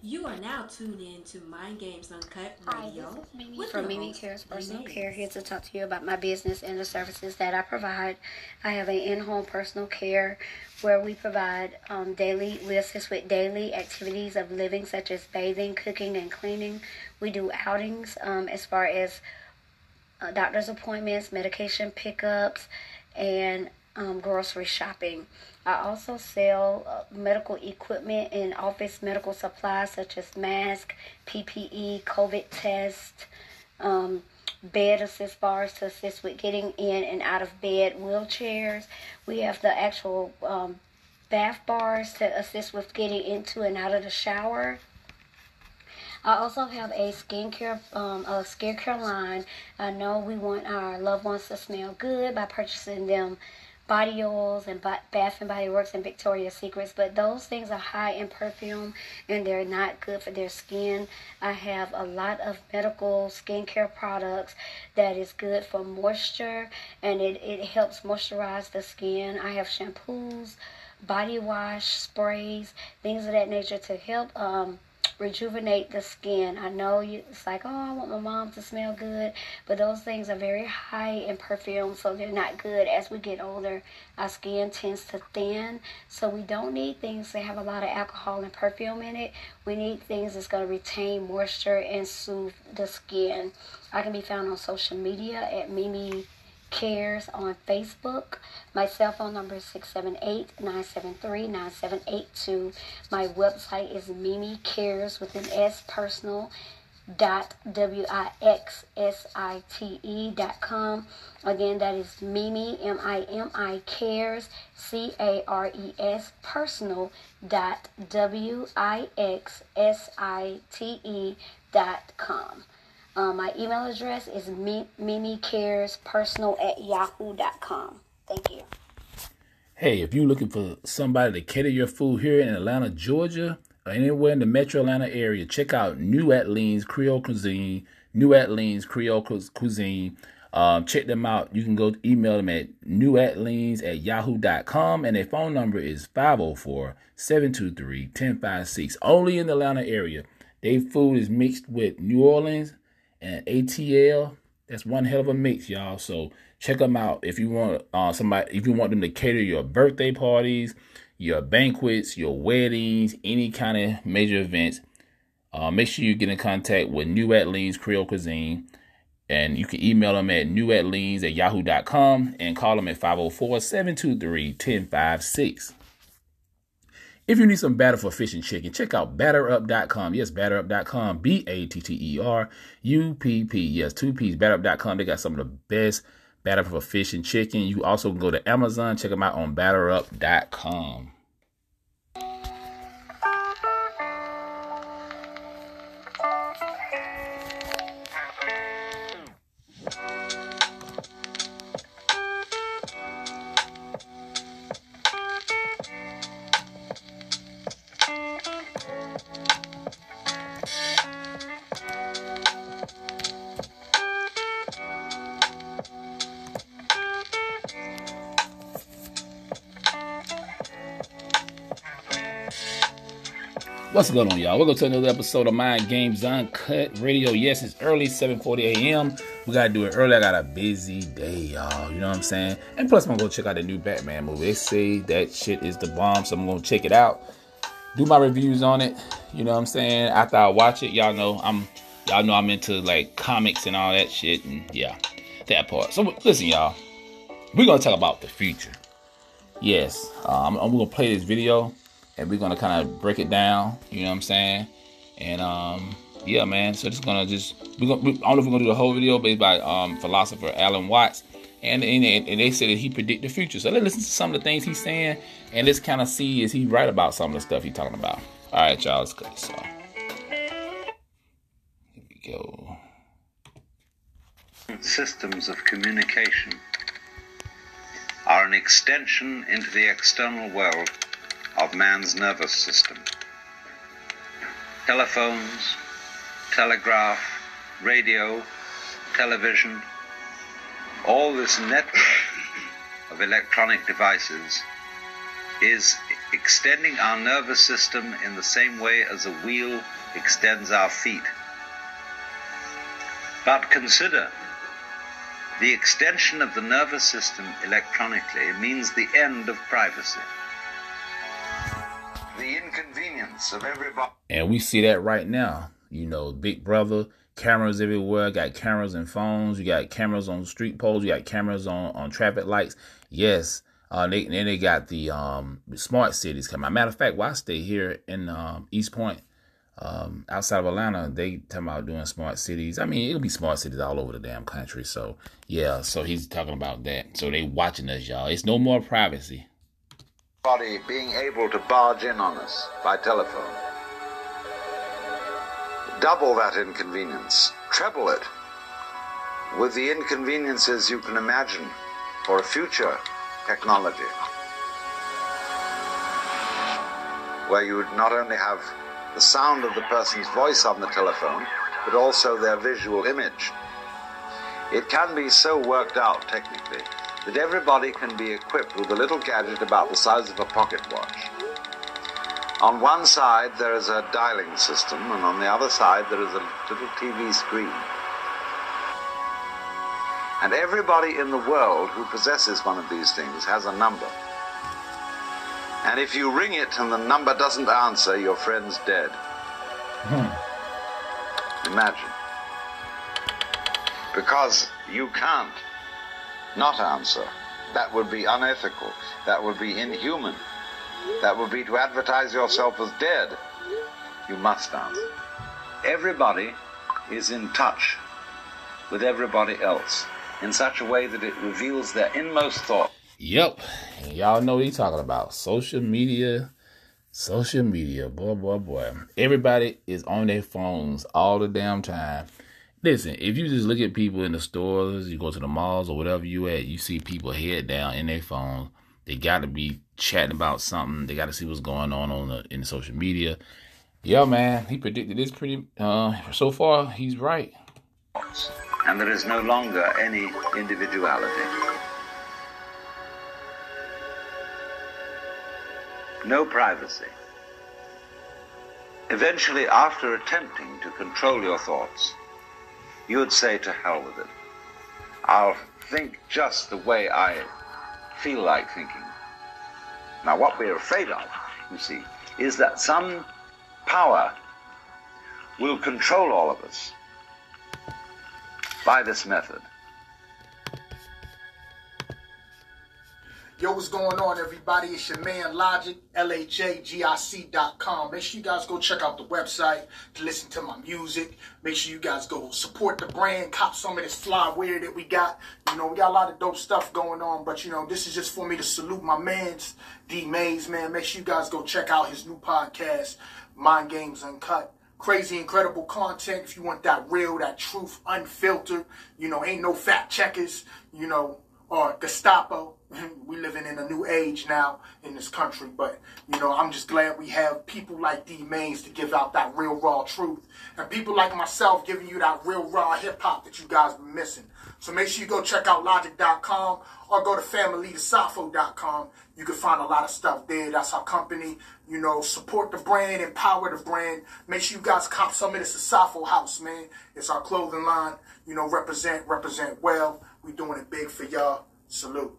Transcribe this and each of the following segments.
You are now tuned in to Mind Games Uncut Radio. Hi, Mimi with from Mimi Cares Personal Renee. Care, here to talk to you about my business and the services that I provide. I have an in-home personal care where we provide um, daily, we assist with daily activities of living such as bathing, cooking, and cleaning. We do outings um, as far as uh, doctor's appointments, medication pickups, and um, grocery shopping. I also sell uh, medical equipment and office medical supplies such as masks, PPE, COVID test, um, bed assist bars to assist with getting in and out of bed, wheelchairs. We have the actual um, bath bars to assist with getting into and out of the shower. I also have a skincare um, a skincare line. I know we want our loved ones to smell good by purchasing them body oils and Bath and Body Works and Victoria's Secrets, but those things are high in perfume and they're not good for their skin. I have a lot of medical skincare products that is good for moisture and it, it helps moisturize the skin. I have shampoos, body wash, sprays, things of that nature to help um, rejuvenate the skin. I know you, it's like, oh, I want my mom to smell good, but those things are very high in perfume, so they're not good. As we get older, our skin tends to thin, so we don't need things that have a lot of alcohol and perfume in it. We need things that's going to retain moisture and soothe the skin. I can be found on social media at Mimi Cares on Facebook. My cell phone number is 678-973-9782. My website is Mimi Cares with an S personal dot w i x s i t e dot com. Again, that is Mimi M I M I cares C A R E S personal dot w i x s i t e dot com. Uh, my email address is mi- mimicarespersonal at yahoo.com. Thank you. Hey, if you're looking for somebody to cater your food here in Atlanta, Georgia, or anywhere in the metro Atlanta area, check out New Atlene's Creole Cuisine. New Atlene's Creole Cuisine. Um, check them out. You can go email them at newatlenes at yahoo.com and their phone number is 504 723 1056. Only in the Atlanta area. Their food is mixed with New Orleans and ATL. That's one hell of a mix, y'all. So check them out if you want uh, somebody. If you want them to cater your birthday parties, your banquets, your weddings, any kind of major events. Uh, make sure you get in contact with New Atlene's Creole Cuisine. And you can email them at newatlenes at yahoo.com and call them at 504 723 1056. If you need some batter for fish and chicken, check out batterup.com. Yes, batterup.com. B A T T E R U P P. Yes, two P's. Batterup.com. They got some of the best batter for fish and chicken. You also can go to Amazon. Check them out on batterup.com. What's going on, y'all? Welcome to another episode of Mind Games Uncut Radio. Yes, it's early, 7:40 a.m. We gotta do it early. I got a busy day, y'all. You know what I'm saying? And plus, I'm gonna go check out the new Batman movie. They say that shit is the bomb, so I'm gonna check it out. Do my reviews on it. You know what I'm saying? After I watch it, y'all know I'm y'all know I'm into like comics and all that shit, and yeah, that part. So listen, y'all. We're gonna talk about the future. Yes, I'm, I'm gonna play this video and we're gonna kind of break it down. You know what I'm saying? And um, yeah, man. So just gonna just we're gonna. We, I don't know if we're gonna do the whole video, but it's by um, philosopher Alan Watts, and and, and they said that he predict the future. So let's listen to some of the things he's saying, and let's kind of see is he right about some of the stuff he's talking about. All right, y'all. Let's go. So here we go. systems of communication are an extension into the external world of man's nervous system. Telephones, telegraph, radio, television, all this network of electronic devices is extending our nervous system in the same way as a wheel extends our feet. But consider the extension of the nervous system electronically means the end of privacy. Inconvenience of everybody. And we see that right now. You know, Big Brother, cameras everywhere, got cameras and phones, you got cameras on street poles, you got cameras on, on traffic lights. Yes. Uh, they, they got the um, smart cities coming. Matter of fact, while I stay here in um, East Point, um, outside of Atlanta, they talking about doing smart cities. I mean, it'll be smart cities all over the damn country. So yeah, so he's talking about that. So they watching us, y'all. It's no more privacy. Body being able to barge in on us by telephone. Double that inconvenience, treble it, with the inconveniences you can imagine for a future technology, where you would not only have the sound of the person's voice on the telephone, but also their visual image. It can be so worked out technically that everybody can be equipped with a little gadget about the size of a pocket watch. On one side there is a dialing system, and on the other side there is a little TV screen. And everybody in the world who possesses one of these things has a number. And if you ring it and the number doesn't answer, your friend's dead. Hmm. Imagine. Because you can't not answer. That would be unethical. That would be inhuman. That would be to advertise yourself as dead. You must answer. Everybody is in touch with everybody else in such a way that it reveals their inmost thought. Yep. Y'all know what he's talking about. Social media. Social media. Boy, boy, boy. Everybody is on their phones all the damn time. Listen, if you just look at people in the stores, you go to the malls or whatever you at, you see people head down in their phones. They got to be chatting about something. They got to see what's going on on the, in the social media. Yeah, man, he predicted this pretty. Uh, so far, he's right. And there is no longer any individuality. No privacy. Eventually, after attempting to control your thoughts, you would say to hell with it. I'll think just the way I feel like thinking. Now, what we're afraid of, you see, is that some power will control all of us by this method. Yo, what's going on, everybody? It's your man Logic, L-A-J-G-I-C.com. Make sure you guys go check out the website to listen to my music. Make sure you guys go support the brand, cop some of this fly wear that we got. You know, we got a lot of dope stuff going on, but you know, this is just for me to salute my man's D Mayes, man. Make sure you guys go check out his new podcast, Mind Games Uncut crazy, incredible content. If you want that real, that truth, unfiltered, you know, ain't no fact checkers, you know, or Gestapo. We living in a new age now in this country, but you know, I'm just glad we have people like D Mayes to give out that real raw truth, and people like myself giving you that real raw hip hop that you guys been missing. So make sure you go check out Logic.com or go to FamilyToSafo.com. You can find a lot of stuff there. That's our company. You know, support the brand, empower the brand. Make sure you guys cop some of this at Safo House, man. It's our clothing line. You know, represent, represent well. We doing it big for y'all. Salute.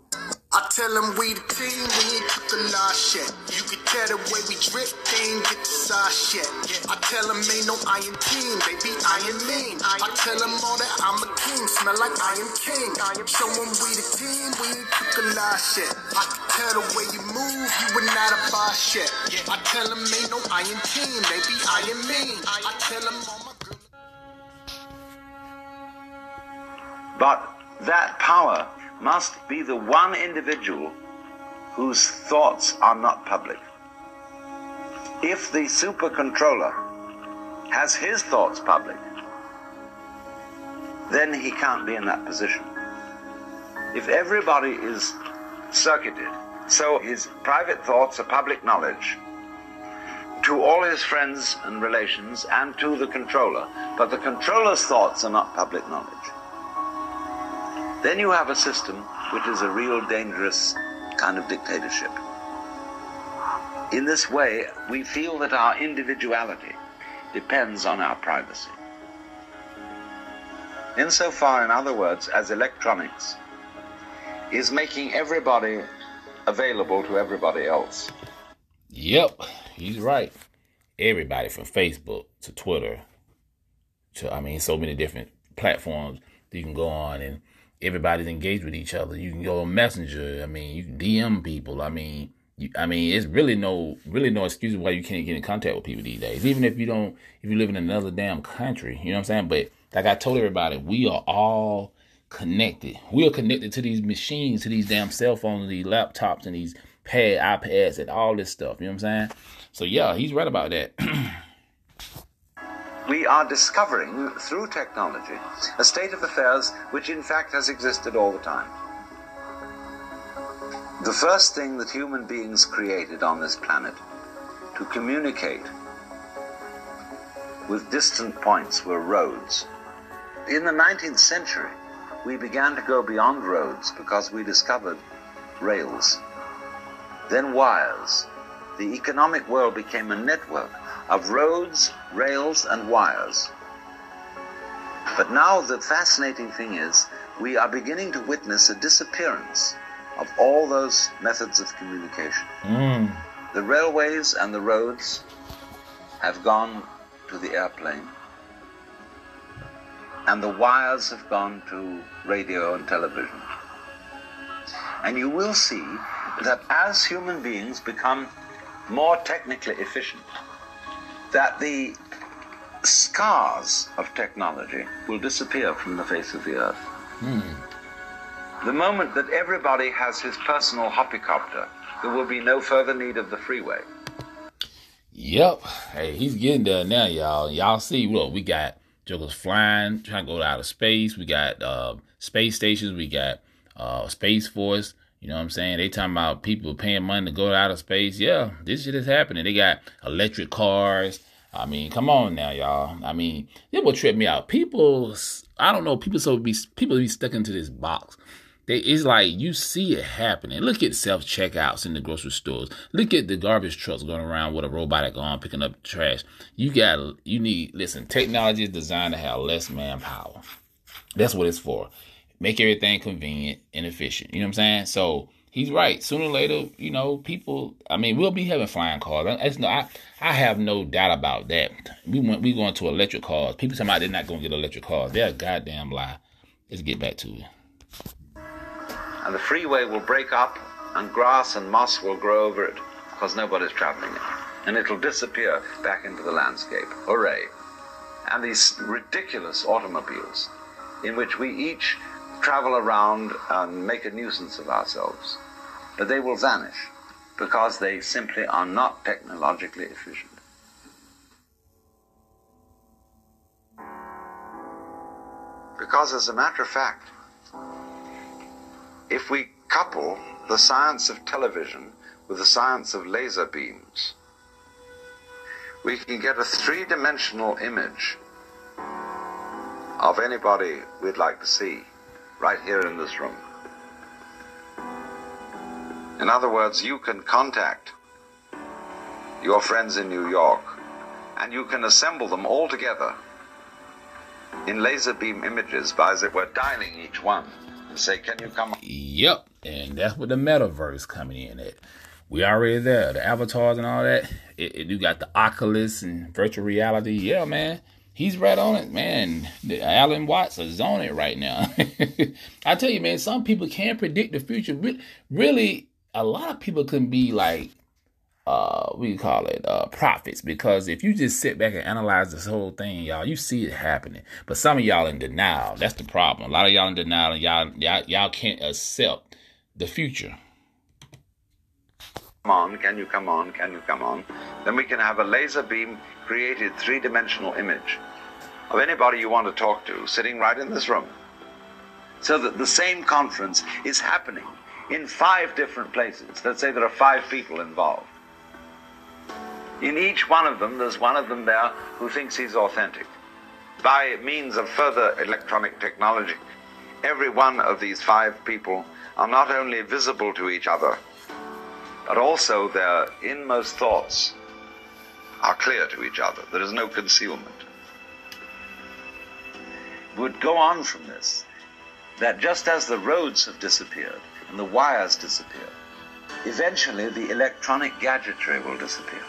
I tell them we the team, we ain't took a lot shit. You can tell the way we drip, they ain't get the size shit. I tell them ain't no iron team, they be iron mean. I tell them all that I'm a king, smell like I am king. Show them we the team, we ain't took a lot shit. I can tell the way you move, you would not a boss shit. I tell them ain't no iron team, they be iron mean. I tell them all my. But that power must be the one individual whose thoughts are not public. If the super controller has his thoughts public, then he can't be in that position. If everybody is circuited, so his private thoughts are public knowledge to all his friends and relations and to the controller, but the controller's thoughts are not public knowledge then you have a system which is a real dangerous kind of dictatorship. In this way, we feel that our individuality depends on our privacy. Insofar, in other words, as electronics is making everybody available to everybody else. Yep, he's right. Everybody from Facebook to Twitter to, I mean, so many different platforms that you can go on and everybody's engaged with each other. You can go on Messenger. I mean, you can DM people. I mean, you, I mean, it's really no, really no excuse why you can't get in contact with people these days. Even if you don't, if you live in another damn country, you know what I'm saying? But like I told everybody, we are all connected. We are connected to these machines, to these damn cell phones, these laptops, and these pad iPads, and all this stuff. You know what I'm saying? So yeah, he's right about that. we are discovering through technology a state of affairs which in fact has existed all the time. The first thing that human beings created on this planet to communicate with distant points were roads. In the 19th century, we began to go beyond roads because we discovered rails, then wires. The economic world became a network of roads, rails, and wires. But now the fascinating thing is we are beginning to witness a disappearance of all those methods of communication. Mm. The railways and the roads have gone to the airplane, and the wires have gone to radio and television. And you will see that as human beings become more technically efficient, that the scars of technology will disappear from the face of the earth. The moment that everybody has his personal hoppycopter, there will be no further need of the freeway. Yep. Hey, he's getting there now, y'all. Y'all see, look, we got jokers flying, trying to go out of space. We got uh, space stations. We got uh, Space Force. You know what I'm saying? They talking about people paying money to go out of space. Yeah, this shit is happening. They got electric cars. I mean, come on now, y'all. I mean, it will trip me out. People, I don't know. People so be people be stuck into this box. They, it's like you see it happening. Look at self checkouts in the grocery stores. Look at the garbage trucks going around with a robotic arm picking up trash. You got you need listen. Technology is designed to have less manpower. That's what it's for. Make everything convenient and efficient. You know what I'm saying? So he's right. Sooner or later, you know, people. I mean, we'll be having flying cars. I, no, I, I have no doubt about that. We went, we going to electric cars. People talking about they're not going to get electric cars. They're a goddamn lie. Let's get back to it. And the freeway will break up, and grass and moss will grow over it because nobody's traveling it. And it'll disappear back into the landscape. Hooray. And these ridiculous automobiles in which we each travel around and make a nuisance of ourselves. But they will vanish because they simply are not technologically efficient. Because, as a matter of fact, if we couple the science of television with the science of laser beams, we can get a three dimensional image of anybody we'd like to see right here in this room. In other words, you can contact your friends in New York and you can assemble them all together in laser beam images by, as it were, dialing each one and say, Can you come? Yep. And that's what the metaverse coming in at. We already there. The avatars and all that. It, it, you got the Oculus and virtual reality. Yeah, man. He's right on it, man. Alan Watts is on it right now. I tell you, man, some people can't predict the future. Really, a lot of people can be like, uh, we call it uh, prophets because if you just sit back and analyze this whole thing, y'all, you see it happening. But some of y'all in denial. That's the problem. A lot of y'all in denial, and y'all, y'all, y'all can't accept the future. Come on, can you come on, can you come on? Then we can have a laser beam created three dimensional image of anybody you want to talk to sitting right in this room. So that the same conference is happening in five different places. Let's say there are five people involved. In each one of them, there's one of them there who thinks he's authentic. By means of further electronic technology, every one of these five people are not only visible to each other, but also their inmost thoughts are clear to each other. There is no concealment. Would go on from this that just as the roads have disappeared and the wires disappear, eventually the electronic gadgetry will disappear.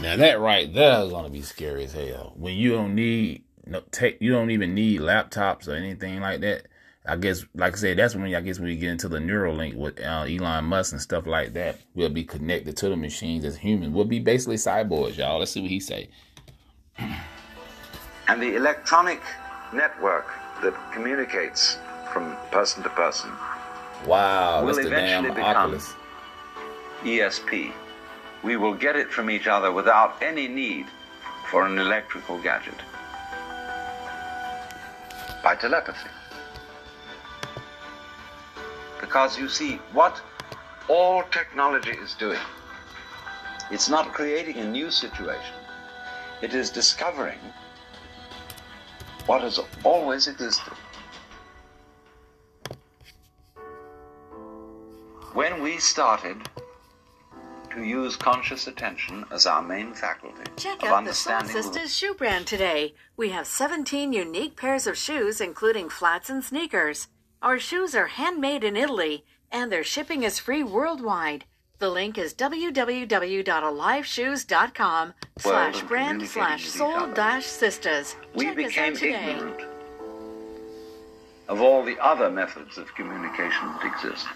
Now that right there is gonna be scary as hell. When you don't need no tech, you don't even need laptops or anything like that. I guess, like I said, that's when I guess when we get into the Neuralink with uh, Elon Musk and stuff like that. We'll be connected to the machines as humans. We'll be basically cyborgs, y'all. Let's see what he say. And the electronic network that communicates from person to person Wow, will that's the damn eventually become Oculus. ESP. We will get it from each other without any need for an electrical gadget. By telepathy. Because you see, what all technology is doing, it's not creating a new situation, it is discovering what has always existed. When we started to use conscious attention as our main faculty Check of out the Soul understanding the Sisters shoe brand today. We have 17 unique pairs of shoes, including flats and sneakers. Our shoes are handmade in Italy, and their shipping is free worldwide. The link is www.aliveshoes.com slash brand slash soul dash sisters. we Check became ignorant of all the other methods of communication that exist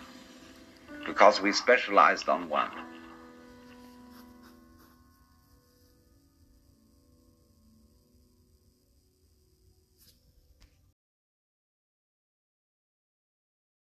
because we specialized on one.